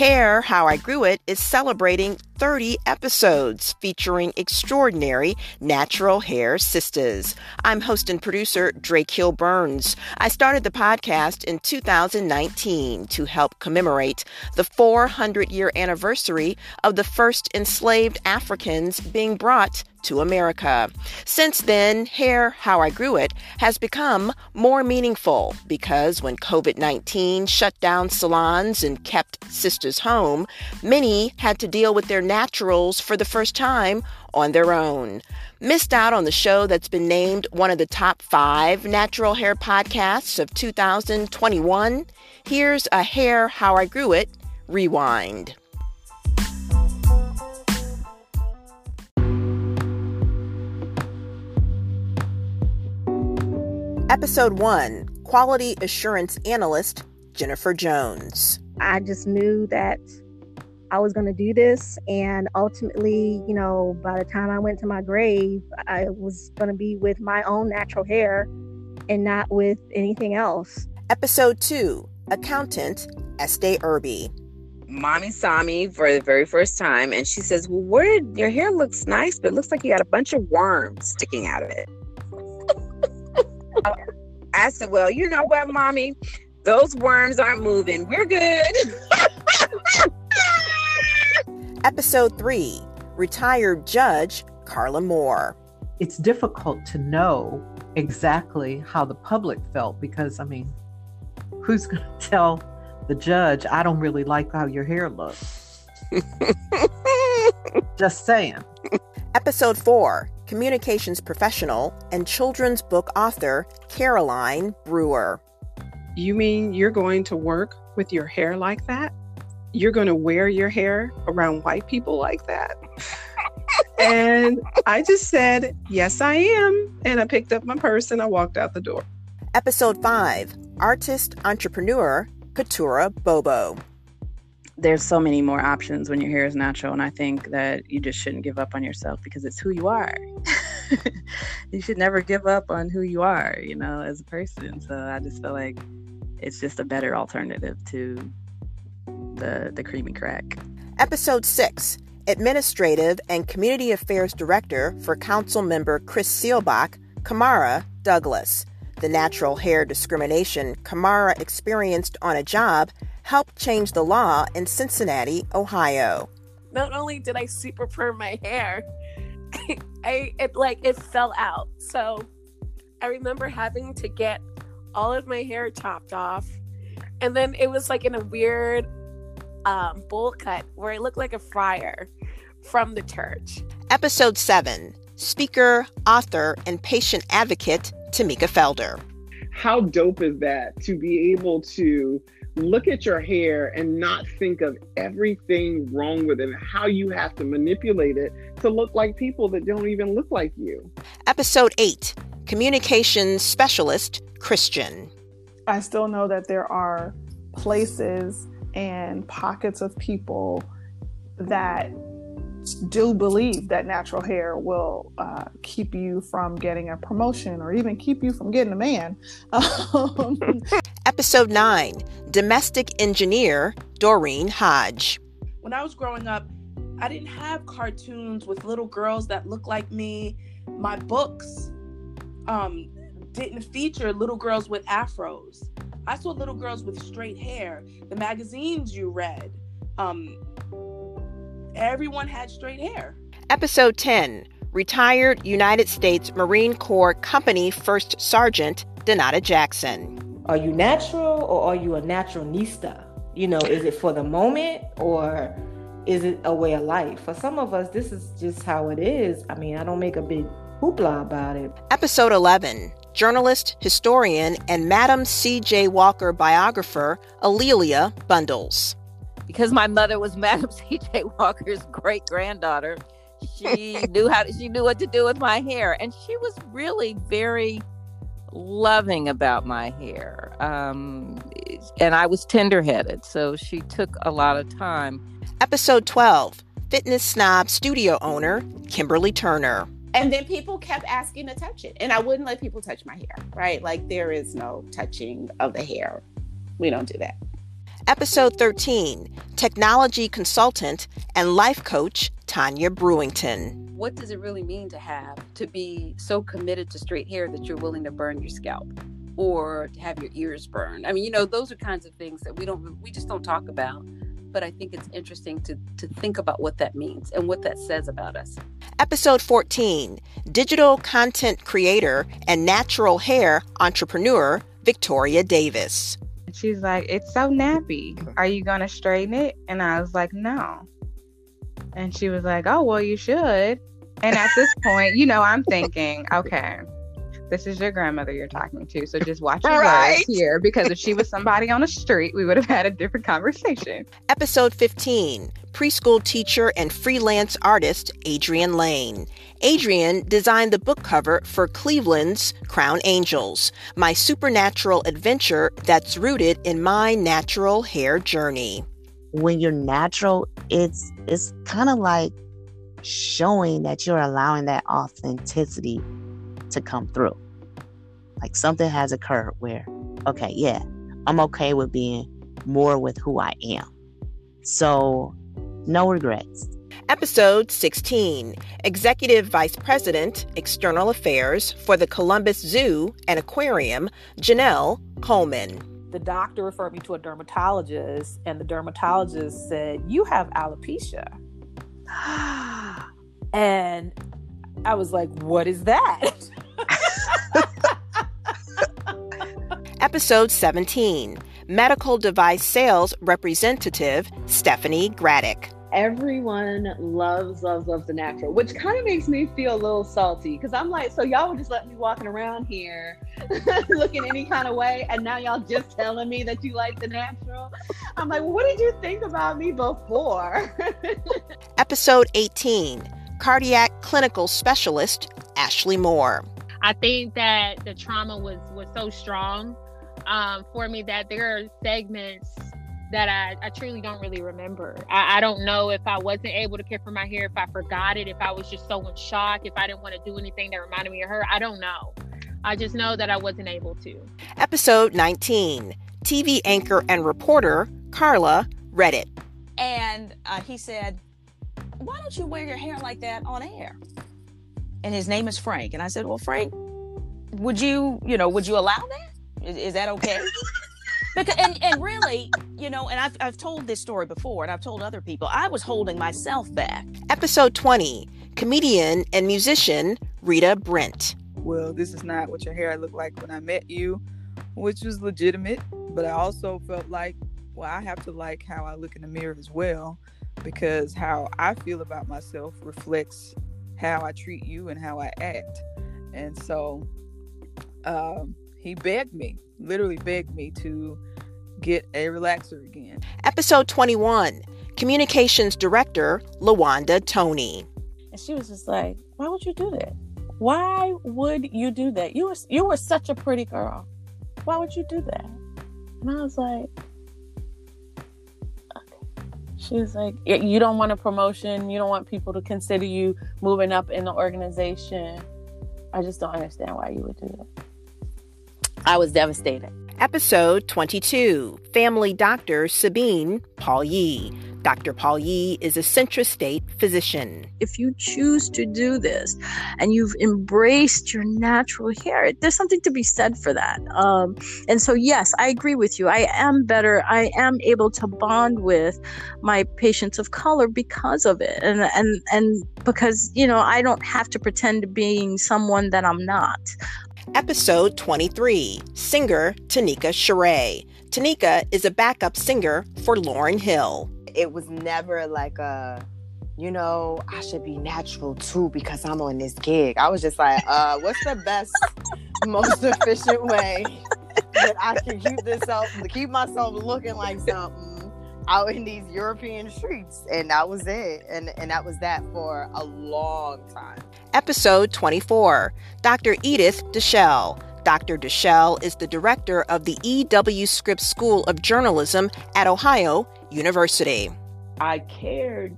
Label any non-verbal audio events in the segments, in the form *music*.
Hair How I Grew It is celebrating 30 episodes featuring extraordinary natural hair sisters. I'm host and producer Drake Hill Burns. I started the podcast in 2019 to help commemorate the 400 year anniversary of the first enslaved Africans being brought to America. Since then, Hair How I Grew It has become more meaningful because when COVID 19 shut down salons and kept sisters home, many had to deal with their naturals for the first time on their own. Missed out on the show that's been named one of the top five natural hair podcasts of 2021? Here's a Hair How I Grew It rewind. Episode 1 Quality Assurance Analyst Jennifer Jones. I just knew that I was going to do this. And ultimately, you know, by the time I went to my grave, I was going to be with my own natural hair and not with anything else. Episode 2 Accountant Estee Irby. Mommy saw me for the very first time and she says, Well, where your hair looks nice, but it looks like you got a bunch of worms sticking out of it. *laughs* I said, Well, you know what, mommy? Those worms aren't moving. We're good. *laughs* Episode 3 Retired Judge Carla Moore. It's difficult to know exactly how the public felt because, I mean, who's going *laughs* to tell the judge, I don't really like how your hair looks? *laughs* Just saying. Episode 4 communications professional and children's book author Caroline Brewer. You mean you're going to work with your hair like that? You're going to wear your hair around white people like that? and I just said, Yes, I am. And I picked up my purse and I walked out the door. Episode 5 Artist Entrepreneur Katura Bobo there's so many more options when your hair is natural and i think that you just shouldn't give up on yourself because it's who you are *laughs* you should never give up on who you are you know as a person so i just feel like it's just a better alternative to the the creamy crack episode 6 administrative and community affairs director for council member chris seelbach kamara douglas the natural hair discrimination kamara experienced on a job helped change the law in Cincinnati, Ohio. Not only did I super perm my hair, *laughs* I it like it fell out. So I remember having to get all of my hair chopped off, and then it was like in a weird um, bowl cut where it looked like a friar from the church. Episode seven: Speaker, author, and patient advocate Tamika Felder. How dope is that to be able to look at your hair and not think of everything wrong with it and how you have to manipulate it to look like people that don't even look like you. Episode 8 Communications Specialist Christian. I still know that there are places and pockets of people that do believe that natural hair will uh, keep you from getting a promotion or even keep you from getting a man. *laughs* Um, Episode 9 Domestic Engineer Doreen Hodge. When I was growing up, I didn't have cartoons with little girls that look like me. My books um, didn't feature little girls with afros. I saw little girls with straight hair. The magazines you read, um, everyone had straight hair. Episode 10 Retired United States Marine Corps Company First Sergeant Donata Jackson. Are you natural or are you a naturalista? You know, is it for the moment or is it a way of life? For some of us, this is just how it is. I mean, I don't make a big hoopla about it. Episode 11 Journalist, historian, and Madam C.J. Walker biographer A'Lelia Bundles because my mother was Madam *laughs* C.J. Walker's great granddaughter, she *laughs* knew how to, she knew what to do with my hair, and she was really very loving about my hair. Um, and I was tenderheaded, so she took a lot of time. Episode 12 Fitness Snob Studio owner Kimberly Turner. And then people kept asking to touch it, and I wouldn't let people touch my hair, right? Like, there is no touching of the hair. We don't do that. Episode 13 Technology Consultant and Life Coach Tanya Brewington. What does it really mean to have to be so committed to straight hair that you're willing to burn your scalp? Or to have your ears burned. I mean, you know, those are kinds of things that we don't, we just don't talk about but I think it's interesting to, to think about what that means and what that says about us. Episode 14 Digital Content Creator and Natural Hair Entrepreneur Victoria Davis. She's like, It's so nappy. Are you going to straighten it? And I was like, No. And she was like, Oh, well, you should. And at this point, you know, I'm thinking, okay, this is your grandmother you're talking to. So just watch your right. words here because if she was somebody on the street, we would have had a different conversation. Episode 15 Preschool teacher and freelance artist Adrienne Lane. Adrienne designed the book cover for Cleveland's Crown Angels, my supernatural adventure that's rooted in my natural hair journey. When you're natural, it's it's kind of like showing that you're allowing that authenticity to come through. Like something has occurred where, okay, yeah, I'm okay with being more with who I am. So, no regrets. Episode 16 Executive Vice President, External Affairs for the Columbus Zoo and Aquarium, Janelle Coleman. The doctor referred me to a dermatologist, and the dermatologist said, You have alopecia. *sighs* and I was like, What is that? *laughs* Episode 17 Medical Device Sales Representative Stephanie Graddick. Everyone loves, loves, loves the natural, which kind of makes me feel a little salty because I'm like, so y'all would just let me walking around here *laughs* looking any kind of way, and now y'all just telling me that you like the natural. I'm like, well, what did you think about me before? *laughs* Episode 18 Cardiac Clinical Specialist Ashley Moore. I think that the trauma was was so strong um, for me that there are segments that I, I truly don't really remember. I, I don't know if I wasn't able to care for my hair, if I forgot it, if I was just so in shock, if I didn't want to do anything that reminded me of her. I don't know. I just know that I wasn't able to. Episode 19 TV anchor and reporter Carla Reddit. And uh, he said, Why don't you wear your hair like that on air? And his name is Frank. And I said, well, Frank, would you, you know, would you allow that? Is, is that okay? *laughs* because, and, and really, you know, and I've, I've told this story before and I've told other people, I was holding myself back. Episode 20, comedian and musician Rita Brent. Well, this is not what your hair looked like when I met you, which was legitimate. But I also felt like, well, I have to like how I look in the mirror as well, because how I feel about myself reflects how I treat you and how I act. And so um, he begged me, literally begged me to get a relaxer again. Episode 21 Communications Director Lawanda Tony. And she was just like, Why would you do that? Why would you do that? You were you were such a pretty girl. Why would you do that? And I was like, she was like, You don't want a promotion. You don't want people to consider you moving up in the organization. I just don't understand why you would do that. I was devastated. Episode 22 Family Doctor Sabine Paul Yee. Dr. Paul Yee is a CentraState physician. If you choose to do this and you've embraced your natural hair, there's something to be said for that. Um, and so, yes, I agree with you. I am better. I am able to bond with my patients of color because of it, and and and because you know I don't have to pretend to being someone that I'm not. Episode 23 Singer Tanika Sheree. Tanika is a backup singer for Lauryn Hill it was never like a you know, I should be natural too because I'm on this gig. I was just like, uh, what's the best, most efficient way that I can keep this up keep myself looking like something out in these European streets? And that was it. And and that was that for a long time. Episode 24. Dr. Eddith Dashiell. Dr. Dashiell is the director of the E.W. Scripps School of Journalism at Ohio University. I cared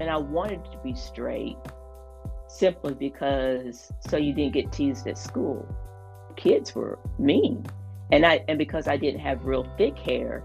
and I wanted to be straight simply because so you didn't get teased at school. Kids were mean. And I and because I didn't have real thick hair,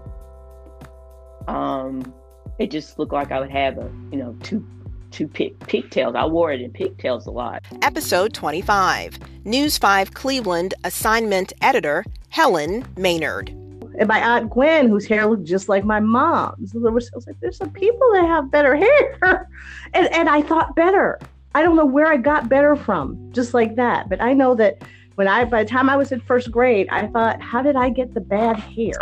Um, it just looked like I would have a, you know, two two pig, pigtails. I wore it in pigtails a lot. Episode 25 News 5 Cleveland assignment editor Helen Maynard. And my aunt Gwen, whose hair looked just like my mom's. So there was, I was like, there's some people that have better *laughs* hair. and, and I thought better. I don't know where I got better from, just like that. But I know that when I, by the time I was in first grade, I thought, how did I get the bad hair?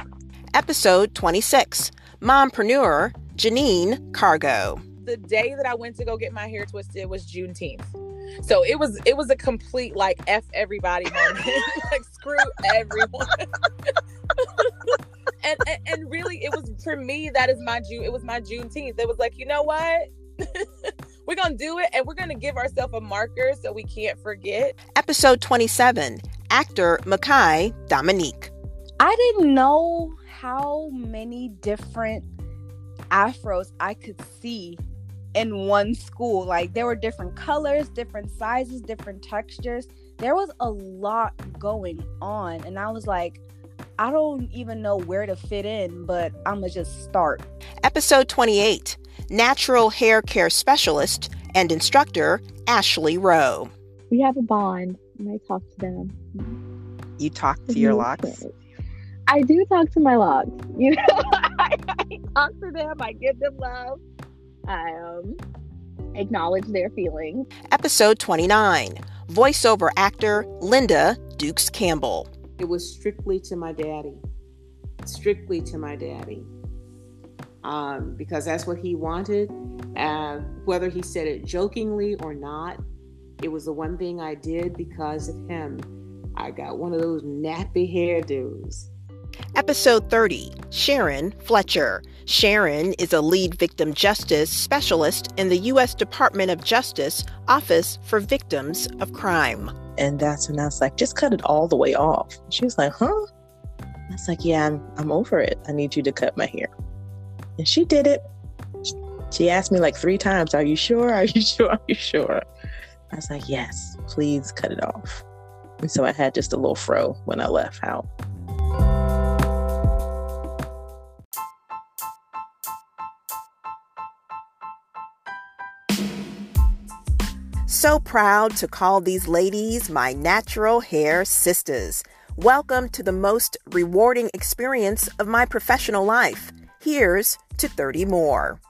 Episode 26 Mompreneur Janine Cargo. The day that I went to go get my hair twisted was Juneteenth. So it was it was a complete like F everybody moment. *laughs* like screw everyone. *laughs* and, and and really it was for me that is my June it was my Juneteenth. It was like, you know what? *laughs* we're gonna do it and we're gonna give ourselves a marker so we can't forget. Episode 27 Actor Makai Dominique. I didn't know how many different afros I could see in one school. Like there were different colors, different sizes, different textures. There was a lot going on. And I was like, I don't even know where to fit in, but I'm going to just start. Episode 28 Natural Hair Care Specialist and Instructor Ashley Rowe. We have a bond, and I talk to them. You talk to your locks? I do talk to my locks. *laughs* You know, I, I talk to them, I give them love. I um, acknowledge their feelings. Episode 29 Voiceover actor Linda Dukes Campbell. It was strictly to my daddy. Strictly to my daddy. Um, because that's what he wanted. Whether he said it jokingly or not, it was the one thing I did because of him. I got one of those nappy hairdos. Episode 30 Sharon Fletcher. Sharon is a lead victim justice specialist in the U.S. Department of Justice Office for Victims of Crime. And that's when I was like, just cut it all the way off. She was like, huh? I was like, yeah, I'm, I'm over it. I need you to cut my hair. And she did it. She asked me like three times, Are you sure? Are you *laughs* sure? Are you sure? I was like, Yes, please cut it off. And so I had just a little fro when I left out. So proud to call these ladies my natural hair sisters. Welcome to the most rewarding experience of my professional life. Here's to 30 more.